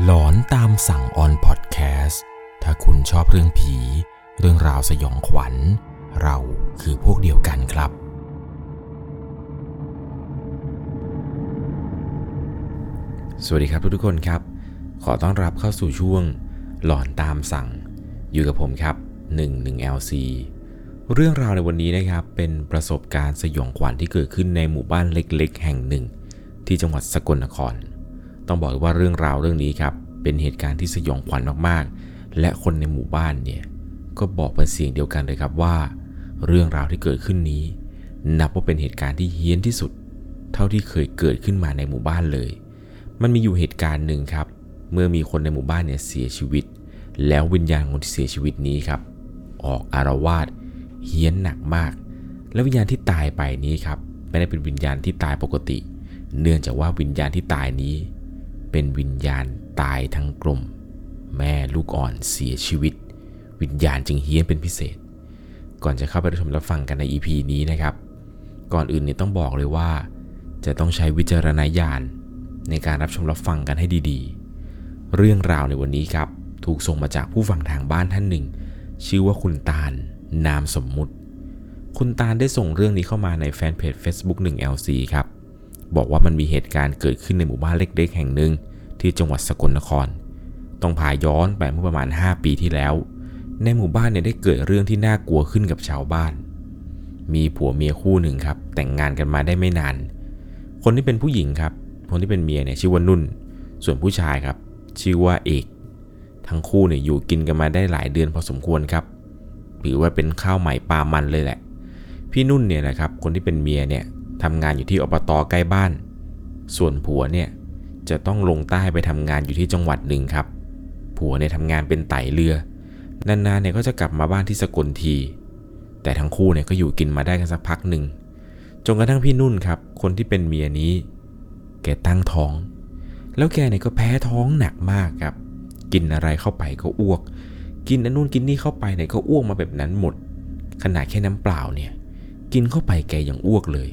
หลอนตามสั่งออนพอดแคสต์ถ้าคุณชอบเรื่องผี เรื่องราวสยองขวัญ เราคือพวกเดียวกันครับ สวัสดีครับทุกๆคนครับ ขอต้อนรับเข้าสู่ช่วง หลอนตามสั่ง อยู่กับผมครับ 11LC เรื่องราวในวันนี้นะครับเป็นประสบการณ์สยองขวัญที่เกิดขึ้นในหมู่บ้านเล็กๆ แห่งหนึ่ง ที่จังหวัดสกลนคร ต้องบอกว่าเรื่องราวเรื่องนี้ครับ เป็นเหตุการณ์ที่สยองขวัญมากๆ และคนในหมู่บ้านเนี่ยก็บอกเป็นเสียงเดียวกันเลยครับว่า เรื่องราวที่เกิดขึ้นนี้ นับว่าเป็นเหตุการณ์ที่เฮี้ยนที่สุด เท่าที่เคยเกิดขึ้นมาในหมู่บ้านเลย มันมีอยู่เหตุการณ์หนึ่งครับ เมื่อมีคนในหมู่บ้านเนี่ยเสียชีวิต แล้ววิญญาณคนที่เสียชีวิตนี้ครับ ออกอารวาสเฮี้ยนหนักมาก และวิญญาณที่ตายไปนี้ครับไม่ได้เป็นวิญญาณที่ตายปกติ เนื่องจากว่าวิญญาณที่ตายนี้ เป็นวิญญาณตายทั้งกลม แม่ลูกอ่อนเสียชีวิต วิญญาณจึงเฮี้ยนเป็นพิเศษ ก่อนจะเข้าไปรับชมรับฟังกันใน EP นี้นะครับ ก่อนอื่นเนี่ยต้องบอกเลยว่า จะต้องใช้วิจารณญาณในการรับชมรับฟังกันให้ดีๆ เรื่องราวในวันนี้ครับ ถูกส่งมาจากผู้ฟังทางบ้านท่านหนึ่ง ชื่อว่าคุณตาลนามสมมุติ คุณตาลได้ส่งเรื่องนี้เข้ามาในแฟนเพจ Facebook 1LC ครับ บอกว่ามันมีเหตุการณ์เกิดขึ้นในหมู่บ้านเล็กๆ แห่งหนึ่งที่จังหวัดสกลนคร ต้องพาย้อนไปเมื่อประมาณ 5 ปีที่แล้ว ในหมู่บ้านเนี่ยได้เกิดเรื่องที่น่ากลัวขึ้นกับชาวบ้าน มีผัวเมียคู่หนึ่งครับ แต่งงานกันมาได้ไม่นาน คนที่เป็นผู้หญิงครับ คนที่เป็นเมียเนี่ยชื่อว่านุ่น ส่วนผู้ชายครับ ชื่อว่าเอก ทั้งคู่เนี่ยอยู่กินกันมาได้หลายเดือนพอสมควรครับถือว่าเป็นข้าวใหม่ปลามันเลยแหละ พี่นุ่นเนี่ยนะครับ คนที่เป็นเมียเนี่ย ทำงานอยู่ที่อบตใกล้บ้าน ส่วนผัวเนี่ยจะต้องลงใต้ไปทำงานอยู่ที่จังหวัดหนึ่งครับ ผัวเนี่ยทำงานเป็นไต่เรือ นานๆเนี่ยก็จะกลับมาบ้านที่สกลที แต่ทั้งคู่เนี่ยก็อยู่กินมาได้กันสักพักหนึ่ง จนกระทั่งพี่นุ่นครับ คนที่เป็นเมียนี้ แกตั้งท้อง แล้วแกเนี่ยก็แพ้ท้องหนักมากครับ กินอะไรเข้าไปก็อ้วก กินอันนู่นกินนี่เข้าไปเนี่ยก็อ้วกมาแบบนั้นหมด ขนาดแค่น้ำเปล่าเนี่ย กินเข้าไปแกยังอ้วกเลย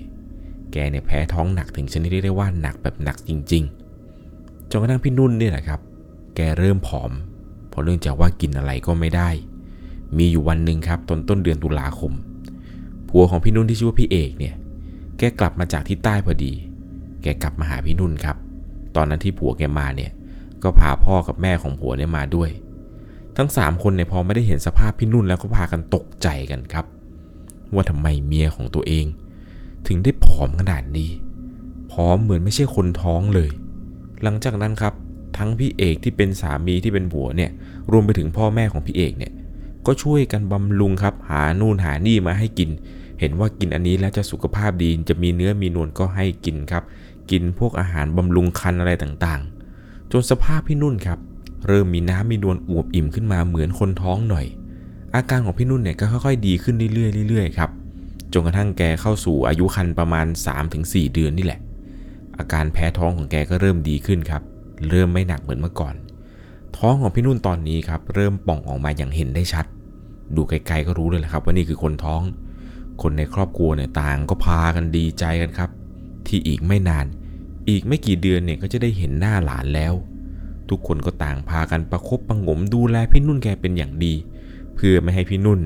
แกเนี่ยแพ้ท้องหนักถึงชนิดที่เรียกว่าหนักแบบหนักจริงๆ จนกระทั่งพี่นุ่นเนี่ยแหละครับ แกเริ่มผอม เพราะเนื่องจากว่ากินอะไรก็ไม่ได้ มีอยู่วันหนึ่งครับต้นต้นเดือนตุลาคม ผัวของพี่นุ่นที่ชื่อว่าพี่เอกเนี่ย แกกลับมาจากที่ใต้พอดี แกกลับมาหาพี่นุ่นครับ ตอนนั้นที่ผัวแกมาเนี่ย ก็พาพ่อกับแม่ของผัวเนี่ยมาด้วย ทั้งสามคนเนี่ยพอไม่ได้เห็นสภาพพี่นุ่นแล้วก็พากันตกใจกันครับ ว่าทำไมเมียของตัวเอง ถึงได้ผอมขนาดนี้ ผอมเหมือนไม่ใช่คนท้องเลย หลังจากนั้นครับ ทั้งพี่เอกที่เป็นสามีที่เป็นผัวเนี่ยรวมไปถึงพ่อแม่ของพี่เอกเนี่ย ก็ช่วยกันบำรุงครับ หานู่นหานี่มาให้กิน เห็นว่ากินอันนี้แล้วจะสุขภาพดีจะมีเนื้อมีนวลก็ให้กินครับ กินพวกอาหารบำรุงคันอะไรต่างๆ จนสภาพพี่นุ่นครับ เริ่มมีน้ำมีนวลอวบอิ่มขึ้นมาเหมือนคนท้องหน่อยอาการของพี่นุ่นเนี่ยก็ค่อยๆ ดีขึ้นเรื่อยๆเรื่อยๆครับ จนกระทั่งแกเข้าสู่อายุคันประมาณ 3-4 เดือนนี่แหละ อาการแพ้ท้องของแกก็เริ่มดีขึ้นครับ เริ่มไม่หนักเหมือนเมื่อก่อน ท้องของพี่นุ่นตอนนี้ครับ เริ่มป่องออกมาอย่างเห็นได้ชัด ดูไกลๆก็รู้เลยแหละครับ ว่านี่คือคนท้อง คนในครอบครัวเนี่ยต่างก็พากันดีใจกันครับ ที่อีกไม่นาน อีกไม่กี่เดือนเนี่ยก็จะได้เห็นหน้าหลานแล้ว ทุกคนก็ต่างพากันประคบประงมดูแลพี่นุ่นแกเป็นอย่างดี เพื่อไม่ให้พี่นุ่น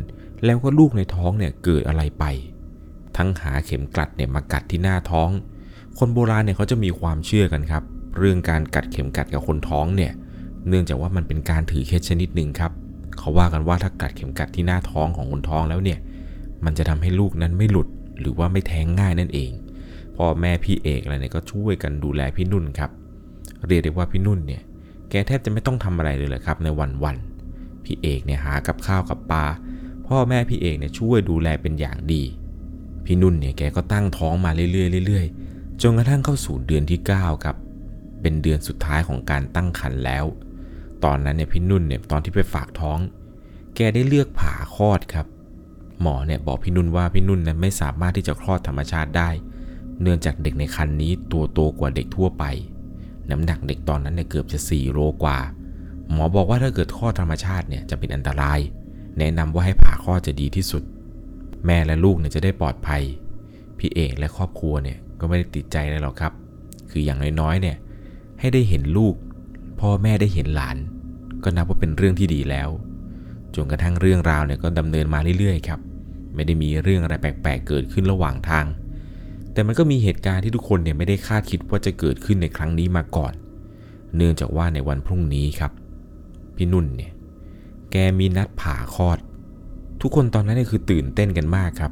แล้วก็ลูกในท้องเนี่ยเกิดอะไรไป ทั้งหาเข็มกลัดเนี่ยมากัดที่หน้าท้อง คนโบราณเนี่ยเขาจะมีความเชื่อกันครับ เรื่องการกัดเข็มกัดกับคนท้องเนี่ย เนื่องจากว่ามันเป็นการถือเคล็ดชนิดหนึ่งครับ เขาว่ากันว่าถ้ากัดเข็มกัดที่หน้าท้องของคนท้องแล้วเนี่ย มันจะทำให้ลูกนั้นไม่หลุด หรือว่าไม่แท้งง่ายนั่นเอง พ่อแม่พี่เอกอะไรเนี่ยก็ช่วยกันดูแลพี่นุ่นครับ เรียกได้ว่าพี่นุ่นเนี่ย แกแทบจะไม่ต้องทำอะไรเลยแหละครับในวันวันพี่เอกเนี่ยหากับข้าวกับปลา พ่อแม่พี่เอกเนี่ยช่วยดูแลเป็นอย่างดี พี่นุ่นเนี่ยแกก็ตั้งท้องมาเรื่อยๆเรื่อยๆจนกระทั่งเข้าสู่เดือนที่ 9 ครับ เป็นเดือนสุดท้ายของการตั้งครรภ์แล้ว ตอนนั้นเนี่ยพี่นุ่นเนี่ยตอนที่ไปฝากท้อง แกได้เลือกผ่าคลอดครับ หมอเนี่ยบอกพี่นุ่นว่าพี่นุ่นนั้นไม่สามารถที่จะคลอดธรรมชาติได้ เนื่องจากเด็กในครรภ์นี้ตัวโตกว่าเด็กทั่วไป น้ำหนักเด็กตอนนั้นเนี่ยเกือบจะ4โลกว่า หมอบอกว่าถ้าเกิดคลอดธรรมชาติเนี่ยจะเป็นอันตราย แนะนำว่าให้ผ่าคลอจะดีที่สุด แม่และลูกเนี่ยจะได้ปลอดภัย พี่เอกและครอบครัวเนี่ยก็ไม่ได้ติดใจอะไรหรอกครับ คืออย่างน้อยๆเนี่ยให้ได้เห็นลูกพพ่อแม่ได้เห็นหลาน ก็นับว่าเป็นเรื่องที่ดีแล้วจนกระทั่งเรื่องราวเนี่ยก็ดำเนินมาเรื่อยๆครับ ไม่ได้มีเรื่องอะไรแปลกๆ เกิดขึ้นระหว่างทาง แต่มันก็มีเหตุการณ์ที่ทุกคนเนี่ยไม่ได้คาดคิดว่าจะเกิดขึ้นในครั้งนี้มาก่อน เนื่องจากว่าในวันพรุ่งนี้ครับ พี่นุ่นเนี่ย แกมีนัดผ่าคลอด ทุกคนตอนนั้นเนี่ยคือตื่นเต้นกันมากครับ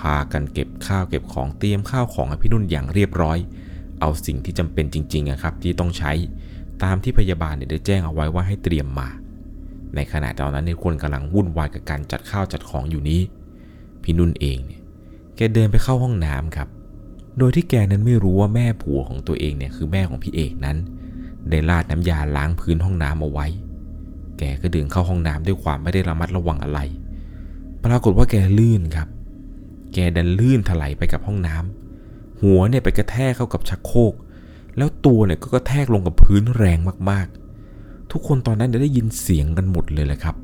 พากันเก็บข้าวเก็บของเตรียมข้าวของให้พี่นุ่นอย่างเรียบร้อย เอาสิ่งที่จำเป็นจริงๆครับที่ต้องใช้ตามที่พยาบาลเนี่ยได้แจ้งเอาไว้ว่าให้เตรียมมา ในขณะตอนนั้นในคนกำลังวุ่นวายกับการจัดข้าวจัดของอยู่นี้ พี่นุ่นเองเนี่ยแกเดินไปเข้าห้องน้ำครับ โดยที่แกนั้นไม่รู้ว่าแม่ผัวของตัวเองเนี่ยคือแม่ของพี่เอกนั้น ได้ราดน้ำยาล้างพื้นห้องน้ำเอาไว้ แกก็เดินเข้าห้องน้ำด้วยความไม่ได้ระมัดระวังอะไร ปรากฏว่าแกลื่นครับ แกดันลื่นถลายไปกับห้องน้ำหัวเนี่ยไปกระแทกเข้ากับชักโครก แล้วตัวเนี่ยก็กระแทกลงกับพื้นแรงมากๆ ทุกคนตอนนั้นได้ยินเสียงกันหมดเลยแหละครับ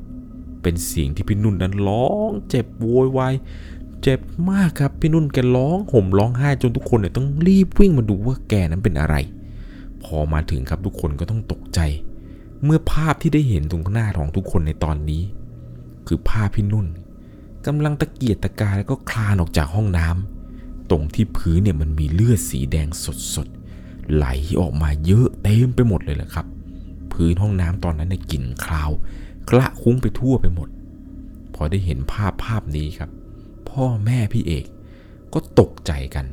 เป็นเสียงที่พี่นุ่นนั้นร้อง เจ็บโวยวายเจ็บมากครับพี่นุ่นแกร้องห่มร้องไห้จนทุกคนเนี่ยต้องรีบวิ่งมาดูว่าแกนั้นเป็นอะไร พอมาถึงครับทุกคนก็ต้องตกใจ เมื่อภาพที่ได้เห็นตรงหน้าของทุกคนในตอนนี้ คือภาพพี่นุ่นกำลังตะเกียกตะกายแล้วก็คลานออกจากห้องน้ำตรงที่พื้นเนี่ยมันมีเลือดสีแดงสดๆไหลออกมาเยอะเต็มไปหมดเลยแหละครับ พื้นห้องน้ำตอนนั้นเนี่ยกลิ่นคลาวกระคุ้งไปทั่วไปหมด พอได้เห็นภาพภาพนี้ครับ พ่อแม่พี่เอก ก็ตกใจกัน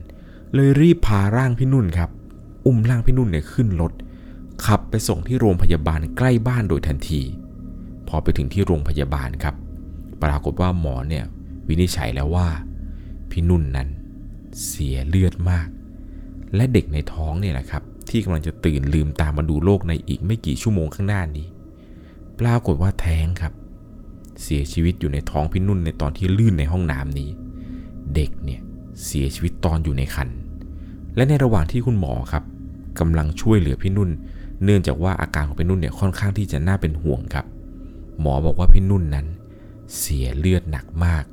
เลยรีบพาร่างพี่นุ่นครับ อุ้มร่างพี่นุ่นเนี่ยขึ้นรถ ขับไปส่งที่โรงพยาบาลใกล้บ้านโดยทันที พอไปถึงที่โรงพยาบาลครับ ปรากฏว่าหมอเนี่ยวินิจฉัยแล้วว่า พี่นุ่นนั้นเสียเลือดมาก และเด็กในท้องเนี่ยแหละครับ ที่กำลังจะตื่นลืมตามมาดูโลกในอีกไม่กี่ชั่วโมงข้างหน้านี้ ปรากฏว่าแท้งครับ เสียชีวิตอยู่ในท้องพี่นุ่นในตอนที่ลื่นในห้องน้ำนี้ เด็กเนี่ยเสียชีวิตตอนอยู่ในครรภ์และในระหว่างที่คุณหมอครับกำลังช่วยเหลือพี่นุ่น เนื่องจากว่าอาการของพี่นุ่นเนี่ยค่อนข้างที่จะน่าเป็นห่วงครับ หมอบอกว่าพี่นุ่นนั้น เสียเลือดหนักมาก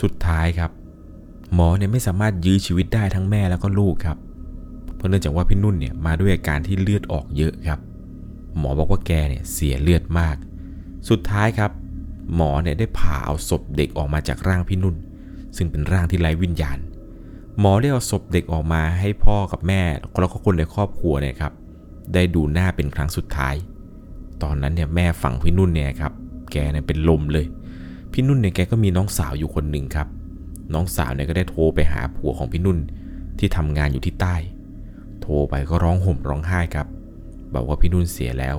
สุดท้ายครับ หมอเนี่ยไม่สามารถยื้อชีวิตได้ทั้งแม่แล้วก็ลูกครับ เพราะเนื่องจากว่าพี่นุ่นเนี่ยมาด้วยอาการที่เลือดออกเยอะครับ หมอบอกว่าแกเนี่ยเสียเลือดมาก สุดท้ายครับ หมอเนี่ยได้ผ่าเอาศพเด็กออกมาจากร่างพี่นุ่น ซึ่งเป็นร่างที่ไร้วิญญาณ หมอได้เอาศพเด็กออกมาให้พ่อกับแม่แล้วก็คนในครอบครัวเนี่ยครับ ได้ดูหน้าเป็นครั้งสุดท้าย ตอนนั้นเนี่ยแม่ฝั่งพี่นุ่นเนี่ยครับ แกเนี่ยเป็นลมเลย พี่นุ่นเนี่ยแกก็มีน้องสาวอยู่คนหนึ่งครับ น้องสาวเนี่ยก็ได้โทรไปหาผัวของพี่นุ่นที่ทำงานอยู่ที่ใต้ โทรไปก็ร้องห่มร้องไห้ครับ บอกว่าพี่นุ่นเสียแล้ว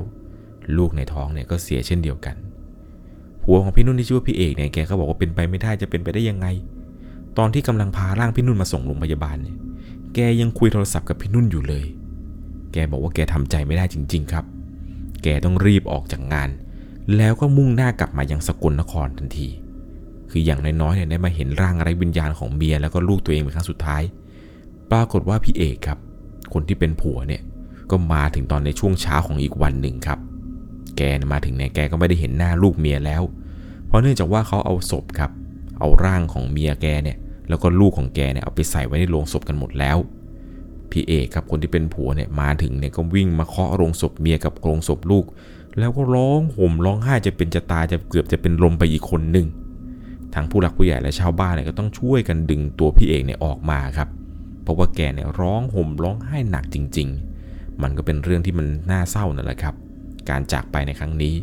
ลูกในท้องเนี่ยก็เสียเช่นเดียวกันผัวของพี่นุ่นที่ชื่อว่าพี่เอกเนี่ยแกก็บอกว่าเป็นไปไม่ได้จะเป็นไปได้ยังไง ตอนที่กำลังพาร่างพี่นุ่นมาส่งโรงพยาบาลเนี่ย แกยังคุยโทรศัพท์กับพี่นุ่นอยู่เลย แกบอกว่าแกทำใจไม่ได้จริง ๆ ครับ แกต้องรีบออกจากงาน แล้วก็มุ่งหน้ากลับมายังสกลนครทันที คืออย่างน้อยๆเนี่ยได้มาเห็นร่างไร้วิญญาณของเมียแล้วก็ลูกตัวเองเป็นครั้งสุดท้าย ปรากฏว่าพี่เอกครับ คนที่เป็นผัวเนี่ยก็มาถึงตอนในช่วงเช้าของอีกวันหนึ่งครับ แกมาถึงเนี่ยแกก็ไม่ได้เห็นหน้าลูกเมียแล้ว เพราะเนื่องจากว่าเขาเอาศพครับ เอาร่างของเมียแกเนี่ยแล้วก็ลูกของแกเนี่ยเอาไปใส่ไว้ในโลงศพกันหมดแล้ว พี่เอกครับคนที่เป็นผัวเนี่ยมาถึงเนี่ยก็วิ่งมาเคาะโรงศพเมียกับโรงศพลูก แล้วก็ร้องห่มร้องไห้จะเป็นจะตายจะเกือบจะเป็นลมไปอีกคนหนึ่งทางผู้หลักผู้ใหญ่และชาวบ้านเนี่ยก็ต้องช่วยกันดึงตัวพี่เอกเนี่ยออกมาครับ เพราะว่าแกเนี่ยร้องห่มร้องไห้หนักจริง ๆ มันก็เป็นเรื่องที่มันน่าเศร้านั่นแหละครับ การจากไปในครั้งนี้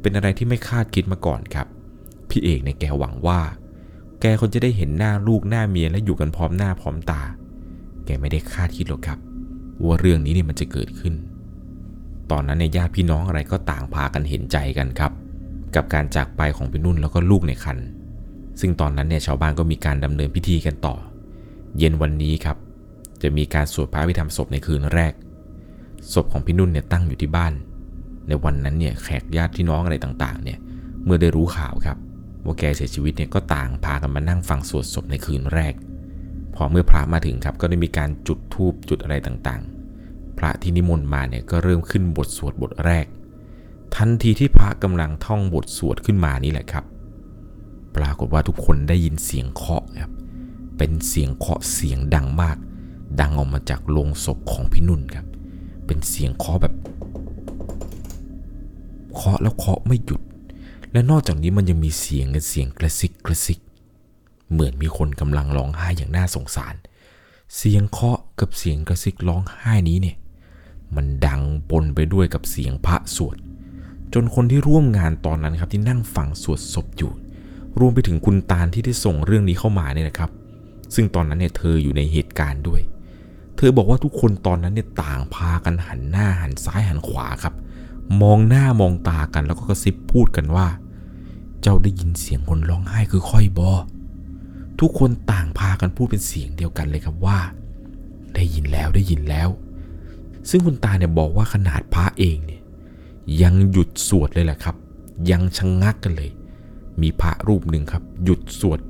เป็นอะไรที่ไม่คาดคิดมาก่อนครับ พี่เอกเนี่ยแกหวังว่า แกคนจะได้เห็นหน้าลูกหน้าเมียและอยู่กันพร้อมหน้าพร้อมตา แกไม่ได้คาดคิดหรอกครับว่าเรื่องนี้เนี่ยมันจะเกิดขึ้น ตอนนั้นในญาติพี่น้องอะไรก็ต่างพากันเห็นใจกันครับ กับการจากไปของพี่นุ่นแล้วก็ลูกในคัน ซึ่งตอนนั้นเนี่ยชาวบ้านก็มีการดำเนินพิธีกันต่อ เย็นวันนี้ครับ จะมีการสวดพระอภิธรรมศพในคืนแรก ศพของพี่นุ่นเนี่ยตั้งอยู่ที่บ้าน ในวันนั้นเนี่ยแขกญาติพี่น้องอะไรต่างๆ เนี่ยเมื่อได้รู้ข่าวครับว่าแกเสียชีวิตเนี่ยก็ต่างพากันมานั่งฟังสวดศพในคืนแรก พอเมื่อพระมาถึงครับก็ได้มีการจุดธูปจุดอะไรต่างๆ พระที่นิมนต์มาเนี่ยก็เริ่มขึ้นบทสวดบทแรก ทันทีที่พระกำลังท่องบทสวดขึ้นมานี่แหละครับ ปรากฏว่าทุกคนได้ยินเสียงเคาะครับเป็นเสียงเคาะเสียงดังมาก ดังออกมาจากโลงศพของพี่นุ่นครับ เป็นเสียงเคาะแบบเคาะแล้วเคาะไม่หยุด และนอกจากนี้มันยังมีเสียงเสียงกระซิกกระซิก เหมือนมีคนกำลังร้องไห้อย่างน่าสงสาร เสียงเคาะกับเสียงกระซิกร้องไห้นี้เนี่ย มันดังปนไปด้วยกับเสียงพระสวด จนคนที่ร่วมงานตอนนั้นครับที่นั่งฟังสวดศพอยู่ รวมไปถึงคุณตาลที่ได้ส่งเรื่องนี้เข้ามาเนี่ยนะครับ ซึ่งตอนนั้นเนี่ยเธออยู่ในเหตุการณ์ด้วย เธอบอกว่าทุกคนตอนนั้นเนี่ยต่างพากันหันหน้าหันซ้ายหันขวาครับ มองหน้ามองตากันแล้วก็กระซิบพูดกันว่า เจ้าได้ยินเสียงคนร้องไห้คือค่อยบอ ทุกคนต่างพากันพูดเป็นเสียงเดียวกันเลยครับว่า ได้ยินแล้วได้ยินแล้ว ซึ่งคุณตาเนี่ยบอกว่าขนาดพระเองเนี่ยยังหยุดสวดเลยแหละครับ ยังชะงงักกันเลย มีพระรูปหนึ่งครับ หยุดสวด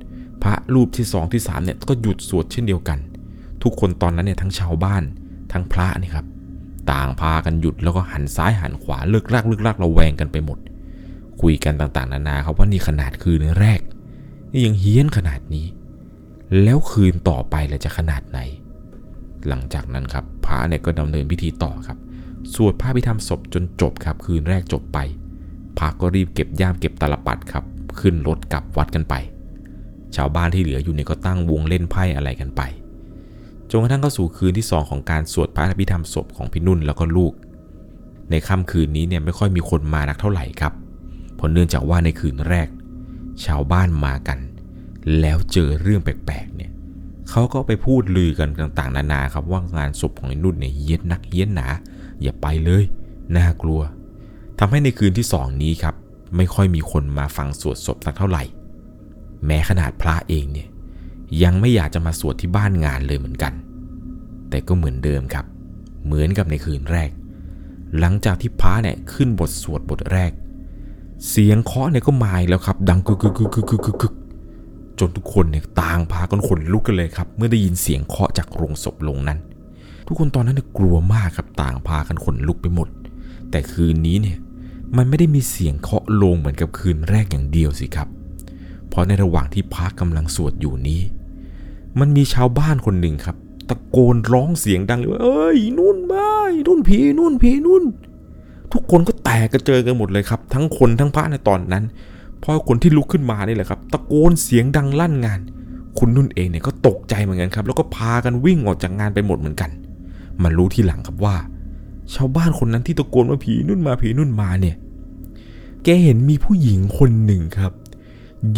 พระรูปที่สองที่สามเนี่ยก็หยุดสวดเช่นเดียวกัน ทุกคนตอนนั้นเนี่ยทั้งชาวบ้านทั้งพระนี่ครับ ต่างพากันหยุดแล้วก็หันซ้ายหันขวาเลิกลากเลิกลากระแวงกันไปหมด คุยกันต่างๆ นานาครับว่านี่ขนาดคืนแรก นี่ยังเฮี้ยนขนาดนี้ แล้วคืนต่อไปเราจะขนาดไหน หลังจากนั้นครับพระเนี่ยก็ดำเนินพิธีต่อครับ สวดพระพิธรรมศพจนจบครับ คืนแรกจบไปพระก็รีบเก็บย่ามเก็บตลปัดครับ ขึ้นรถกลับวัดกันไป ชาวบ้านที่เหลืออยู่เนี่ยก็ตั้งวงเล่นไพ่อะไรกันไปจนกระทั่งเข้าสู่คืนที่ 2 ของการสวดพระพิธรรมศพของพี่นุ่นแล้วก็ลูก ในค่ำคืนนี้เนี่ยไม่ค่อยมีคนมานักเท่าไหร่ครับเพราะเนื่องจากว่าในคืนแรก ชาวบ้านมากัน แล้วเจอเรื่องแปลกๆเนี่ยเขาก็ไปพูดลือกันต่างๆ นานาครับว่างานศพของไอ้นุ่นเนี่ยเฮี้ยนนักเฮี้ยนหนา อย่าไปเลยน่ากลัวทำให้ในคืนที่สองนี้ครับ ไม่ค่อยมีคนมาฟังสวดศพสักเท่าไหร่ แม้ขนาดพระเองเนี่ยยังไม่อยากจะมาสวดที่บ้านงานเลยเหมือนกัน แต่ก็เหมือนเดิมครับ เหมือนกับในคืนแรก หลังจากที่พระเนี่ยขึ้นบทสวดบทแรก เสียงเคาะเนี่ยก็มาแล้วครับ ดังกึกกึกกึกกึกกึก จนทุกคนเนี่ยต่างพากันขนลุกกันเลยครับ เมื่อได้ยินเสียงเคาะจากโรงศพลงนั้น ทุกคนตอนนั้นเนี่ยกลัวมากครับต่างพากันขนลุกไปหมด แต่คืนนี้เนี่ยมันไม่ได้มีเสียงเคาะลงเหมือนกับคืนแรกอย่างเดียวสิครับ เพราะในระหว่างที่พระกำลังสวดอยู่นี้ มันมีชาวบ้านคนหนึ่งครับ ตะโกนร้องเสียงดังเลยว่าเอ้ยนุ่นมานุ่นผีนุ่นผีนุ่น ทุกคนก็แตกกระเจิงกันหมดเลยครับ ทั้งคนทั้งพระในตอนนั้น พราะคนที่ลุกขึ้นมานี่แหละครับ ตะโกนเสียงดังลั่นงาน คุณนุ่นเองเนี่ยก็ตกใจเหมือนกันครับ แล้วก็พากันวิ่งออกจากงานไปหมดเหมือนกัน มารู้ทีหลังครับว่า ชาวบ้านคนนั้นที่ตะโกนว่าผีนุ่นมาผีนุ่นมาเนี่ย แกเห็นมีผู้หญิงคนหนึ่งครับ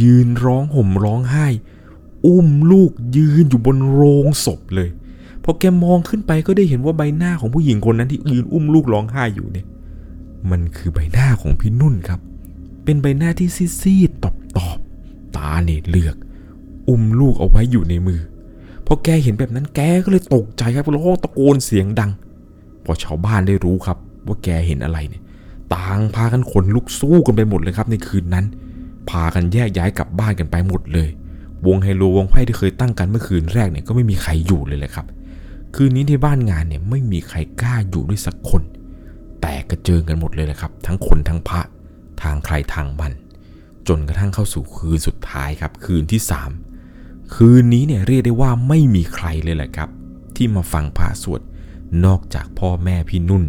ยืนร้องห่มร้องไห้ อุ้มลูกยืนอยู่บนโรงศพเลยพอแกมองขึ้นไปก็ได้เห็นว่าใบหน้าของผู้หญิงคนนั้นที่ยืนอุ้มลูกร้องไห้อยู่เนี่ย มันคือใบหน้าของพี่นุ่นครับ เป็นใบหน้าที่ซีดๆตอบตตาเนี่ยเลือก อุ้มลูกเอาไว้อยู่ในมือพอแกเห็นแบบนั้นแกก็เลยตกใจครับแล้วก็ตะโกนเสียงดัง พอชาวบ้านได้รู้ครับ ว่าแกเห็นอะไรเนี่ยต่างพากันขนลุกสู้กันไปหมดเลยครับในคืนนั้น พากันแยกย้ายกลับบ้านกันไปหมดเลย วงไฮโลวงไพ่ที่เคยตั้งกันเมื่อคืนแรกเนี่ยก็ไม่มีใครอยู่เลยเลยครับ คืนนี้ที่บ้านงานเนี่ยไม่มีใครกล้าอยู่ด้วยสักคน แตกกระเจิงกันหมดเลยแหละครับ ทั้งคนทั้งพระ ทางใครทางมัน จนกระทั่งเข้าสู่คืนสุดท้ายครับ คืนที่สามคืนนี้เนี่ยเรียกได้ว่าไม่มีใครเลยแหละครับ ที่มาฟังพระสวดนอกจากพ่อแม่พี่นุ่น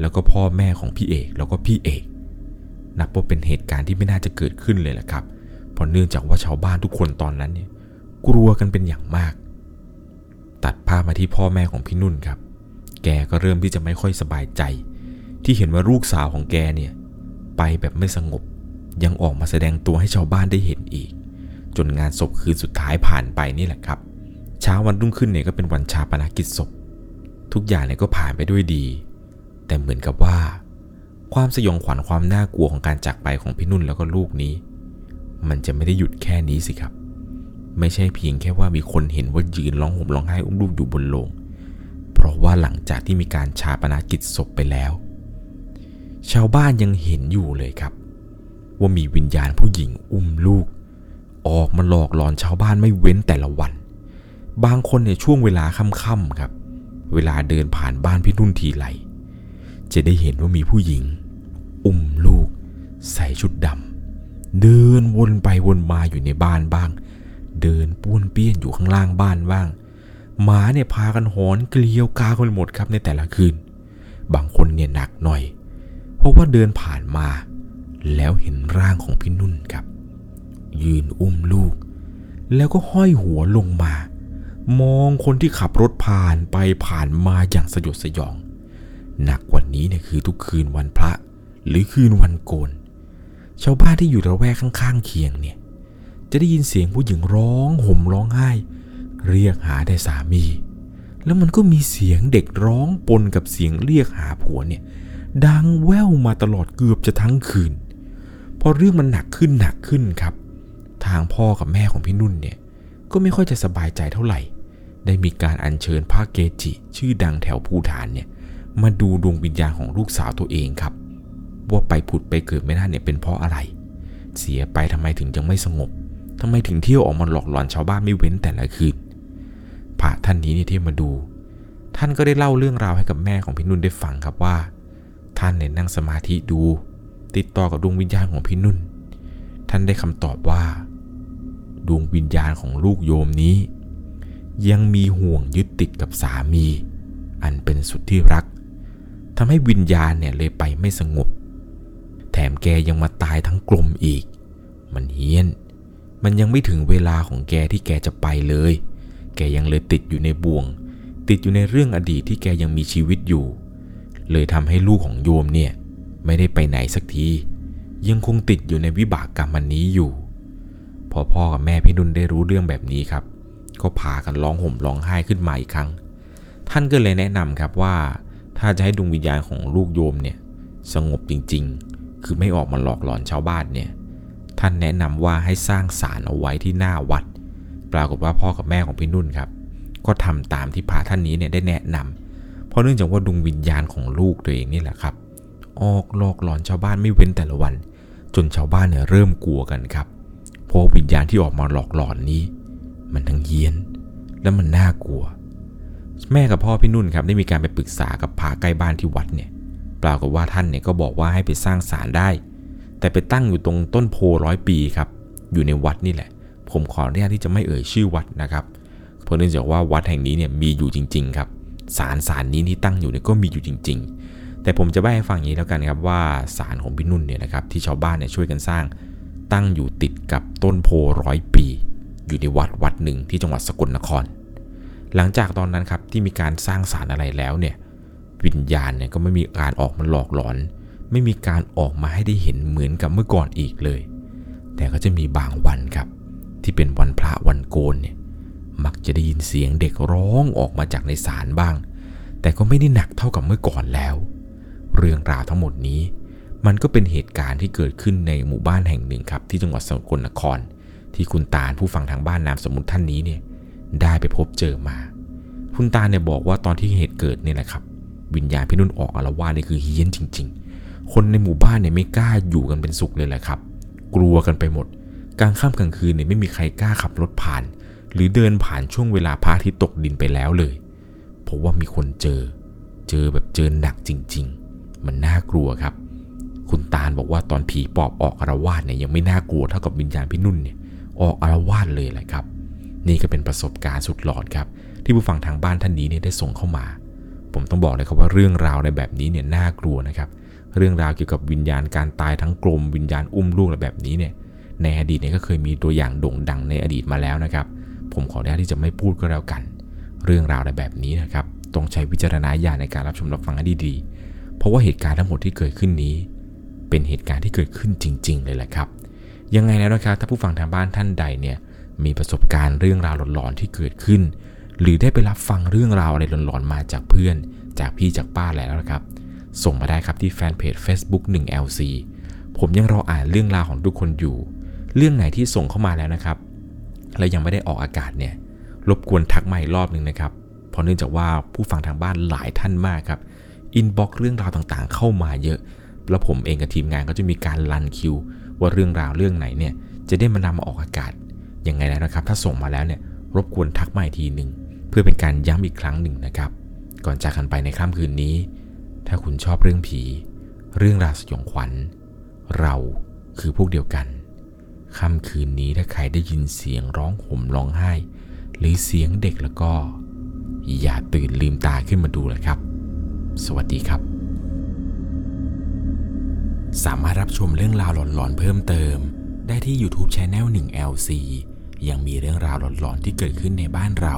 แล้วก็พ่อแม่ของพี่เอกแล้วก็พี่เอก นับว่าเป็นเหตุการณ์ที่ไม่น่าจะเกิดขึ้นเลยแหละครับเพราะเนื่องจากว่าชาวบ้านทุกคนตอนนั้นเนี่ยกลัวกันเป็นอย่างมาก ตัดภาพมาที่พ่อแม่ของพี่นุ่นครับ แกก็เริ่มที่จะไม่ค่อยสบายใจ ที่เห็นว่าลูกสาวของแกเนี่ย ไปแบบไม่สงบ ยังออกมาแสดงตัวให้ชาวบ้านได้เห็นอีก จนงานศพคืนสุดท้ายผ่านไปนี่แหละครับ เช้าวันรุ่งขึ้นเนี่ยก็เป็นวันชาปนกิจศพ ทุกอย่างเนี่ยก็ผ่านไปด้วยดี แต่เหมือนกับว่า ความสยองขวัญความน่ากลัวของการจากไปของพี่นุ่นแล้วก็ลูกนี้ มันจะไม่ได้หยุดแค่นี้สิครับ ไม่ใช่เพียงแค่ว่ามีคนเห็นว่ายืนร้องห่มร้องไห้อุ้มลูกอยู่บนโลงเพราะว่าหลังจากที่มีการชาปนากิจศพไปแล้ว ชาวบ้านยังเห็นอยู่เลยครับ ว่ามีวิญญาณผู้หญิงอุ้มลูก ออกมาหลอกหลอนชาวบ้านไม่เว้นแต่ละวัน บางคนในช่วงเวลาค่ำๆครับ เวลาเดินผ่านบ้านพี่นุ่นทีไรจะได้เห็นว่ามีผู้หญิง อุ้มลูก ใส่ชุดดำเดินวนไปวนมาอยู่ในบ้านบ้าง เดินป้วนเปี้ยนอยู่ข้างล่างบ้านบ้าง หมาเนี่ยพากันหอนเกลียวกาคนหมดครับในแต่ละคืน บางคนเนี่ยหนักหน่อย เพราะว่าเดินผ่านมา แล้วเห็นร่างของพี่นุ่นครับ ยืนอุ้มลูก แล้วก็ห้อยหัวลงมา มองคนที่ขับรถผ่านไปผ่านมาอย่างสยดสยอง หนักกว่านี้เนี่ยคือทุกคืนวันพระ หรือคืนวันโกน ชาวบ้านที่อยู่ระแวกข้างๆเคียงเนี่ย จะได้ยินเสียงผู้หญิงร้องห่มร้องไห้ เรียกหาแต่สามี แล้วมันก็มีเสียงเด็กร้องปนกับเสียงเรียกหาผัวเนี่ย ดังแว่วมาตลอดเกือบจะทั้งคืน พอเรื่องมันหนักขึ้นหนักขึ้นครับ ทางพ่อกับแม่ของพี่นุ่นเนี่ย ก็ไม่ค่อยจะสบายใจเท่าไหร่ ได้มีการอัญเชิญพระเกจิ ชื่อดังแถวภูฐานเนี่ย มาดูดวงวิญญาณของลูกสาวตัวเองครับ ว่าไปผุดไปเกิดไม่ได้เนี่ยเป็นเพราะอะไร เสียไปทำไมถึงยังไม่สงบทำไมถึงเที่ยวออกมาหลอกหลอนชาวบ้านไม่เว้นแต่ละคืนพระท่านนี้เนี่ยที่มาดู ท่านก็ได้เล่าเรื่องราวให้กับแม่ของพี่นุ่นได้ฟังครับว่า ท่านเนี่ยนั่งสมาธิดู ติดต่อกับดวงวิญญาณของพี่นุ่น ท่านได้คำตอบว่า ดวงวิญญาณของลูกโยมนี้ ยังมีห่วงยึดติดกับสามี อันเป็นสุดที่รักทำให้วิญญาณเนี่ยเลยไปไม่สงบ แถมแกยังมาตายทั้งกลมอีก มันเฮี้ยน มันยังไม่ถึงเวลาของแกที่แกจะไปเลย แกยังเลยติดอยู่ในบ่วง ติดอยู่ในเรื่องอดีตที่แกยังมีชีวิตอยู่ เลยทำให้ลูกของโยมเนี่ยไม่ได้ไปไหนสักที ยังคงติดอยู่ในวิบากกรรมอันนี้อยู่ พอพ่อกับแม่พี่นุ่นได้รู้เรื่องแบบนี้ครับ ก็พากันร้องห่มร้องไห้ขึ้นมาอีกครั้ง ท่านก็เลยแนะนำครับว่า ถ้าจะให้ดวงวิญญาณของลูกโยมเนี่ยสงบจริงๆ คือไม่ออกมาหลอกหลอนชาวบ้านเนี่ยท่านแนะนำว่าให้สร้างศาลเอาไว้ที่หน้าวัด ปรากฏว่าพ่อกับแม่ของพี่นุ่นครับ ก็ทำตามที่พระท่านนี้เนี่ยได้แนะนำ เพราะเนื่องจากว่าดวงวิญญาณของลูกตัวเองนี่แหละครับ ออกหลอกหลอนชาวบ้านไม่เว้นแต่ละวัน จนชาวบ้านเนี่ยเริ่มกลัวกันครับ เพราะวิญญาณที่ออกมาหลอกหลอนนี้ มันทั้งเฮี้ยน และมันน่ากลัว แม่กับพ่อพี่นุ่นครับได้มีการไปปรึกษากับพระใกล้บ้านที่วัดเนี่ยปรากฏว่าท่านเนี่ยก็บอกว่าให้ไปสร้างศาลได้ แต่ไปตั้งอยู่ตรงต้นโพร้อยปีครับ อยู่ในวัดนี่แหละ ผมขออนุญาตที่จะไม่เอ่ยชื่อวัดนะครับ เพราะเนื่องจากว่าวัดแห่งนี้เนี่ยมีอยู่จริง ๆ ครับ ศาลศาลนี้ที่ตั้งอยู่เนี่ยก็มีอยู่จริง ๆ แต่ผมจะใบ้ให้ฟังอย่างนี้แล้วกันครับว่าศาลของพี่นุ่นเนี่ยนะครับที่ชาวบ้านเนี่ยช่วยกันสร้าง ตั้งอยู่ติดกับต้นโพร้อยปี อยู่ในวัดวัดหนึ่งที่จังหวัดสกลนคร หลังจากตอนนั้นครับที่มีการสร้างศาลอะไรแล้วเนี่ยวิญญาณเนี่ยก็ไม่มีการออกมาหลอกหลอน ไม่มีการออกมาให้ได้เห็นเหมือนกับเมื่อก่อนอีกเลย แต่ก็จะมีบางวันครับ ที่เป็นวันพระวันโกนเนี่ย มักจะได้ยินเสียงเด็กร้องออกมาจากในศาลบ้าง แต่ก็ไม่ได้หนักเท่ากับเมื่อก่อนแล้ว เรื่องราวทั้งหมดนี้ มันก็เป็นเหตุการณ์ที่เกิดขึ้นในหมู่บ้านแห่งหนึ่งครับ ที่จังหวัดสกลนคร ที่คุณตาผู้ฟังทางบ้านนามสมมุติท่านนี้เนี่ยได้ไปพบเจอมา คุณตาเนี่ยบอกว่าตอนที่เหตุเกิดเนี่ยนะครับ วิญญาณพี่นุ่นออกอารวาสเนี่ยคือเฮี้ยนจริง ๆ คนในหมู่บ้านเนี่ยไม่กล้าอยู่กันเป็นสุขเลยแหละครับ กลัวกันไปหมดกลางค่ำกลางคืนเนี่ยไม่มีใครกล้าขับรถผ่าน หรือเดินผ่านช่วงเวลาพระอาทิตย์ตกดินไปแล้วเลยเพราะว่ามีคนเจอ เจอแบบเจอหนักจริง ๆ มันน่ากลัวครับ คุณตาลบอกว่าตอนผีปอบออกอารวาสเนี่ยยังไม่น่ากลัวเท่ากับวิญญาณพี่นุ่นเนี่ยออกอารวาสเลยแหละครับ นี่ก็เป็นประสบการณ์สุดหลอนครับ ที่ผู้ฟังทางบ้านท่านนี้เนี่ยได้ส่งเข้ามา ผมต้องบอกเลยครับว่าเรื่องราวในแบบนี้เนี่ยน่ากลัวนะครับ เรื่องราวเกี่ยวกับวิญญาณการตายทั้งกลมวิญญาณอุ้มลูกอะไรแบบนี้เนี่ยในอดีตเนี่ยก็เคยมีตัวอย่างโด่งดังในอดีตมาแล้วนะครับ ผมขออนุญาตที่จะไม่พูดก็แล้วกัน เรื่องราวในแบบนี้นะครับต้องใช้วิจารณญาณในการรับชมรับฟังให้ดีๆ เพราะว่าเหตุการณ์ทั้งหมดที่เกิดขึ้นนี้ เป็นเหตุการณ์ที่เกิดขึ้นจริง ๆ เลยแหละครับ ยังไงแล้วนะครับถ้าผู้ฟังทางบ้านท่านใดเนี่ยมีประสบการณ์เรื่องราวหลอนๆที่เกิดขึ้น หรือได้ไปรับฟังเรื่องราวอะไรหลอนๆมาจากเพื่อน จากพี่จากป้าแล้วนะครับ ส่งมาได้ครับที่แฟนเพจ Facebook 1LC ผมยังรออ่านเรื่องราวของทุกคนอยู่ เรื่องไหนที่ส่งเข้ามาแล้วนะครับ และยังไม่ได้ออกอากาศเนี่ยรบกวนทักมาอีกรอบหนึ่งนะครับ เพราะเนื่องจากว่าผู้ฟังทางบ้านหลายท่านมากครับอินบ็อกเรื่องราวต่างๆ เข้ามาเยอะ แล้วผมเองกับทีมงานก็จะมีการรันคิว ว่าเรื่องราวเรื่องไหนเนี่ยจะได้มานำมาออกอากาศยังไงแล้วนะครับ ถ้าส่งมาแล้วเนี่ยรบกวนทักมาอีกทีหนึ่งเพื่อเป็นการย้ำอีกครั้งหนึ่งนะครับ ก่อนจากกันไปในค่ำคืนนี้ ถ้าคุณชอบเรื่องผี เรื่องราวสยองขวัญ เราคือพวกเดียวกัน ค่ำคืนนี้ถ้าใครได้ยินเสียงร้องห่มร้องไห้ หรือเสียงเด็กแล้วก็ อย่าตื่นลืมตาขึ้นมาดูเลยครับ สวัสดีครับ สามารถรับชมเรื่องราวหลอนๆเพิ่มเติม ได้ที่ YouTube Channel 1 LC ยังมีเรื่องราวหลอนๆที่เกิดขึ้นในบ้านเรา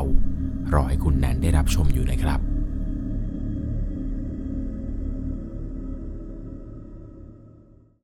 รอให้คุณแนนได้รับชมอยู่นะครับ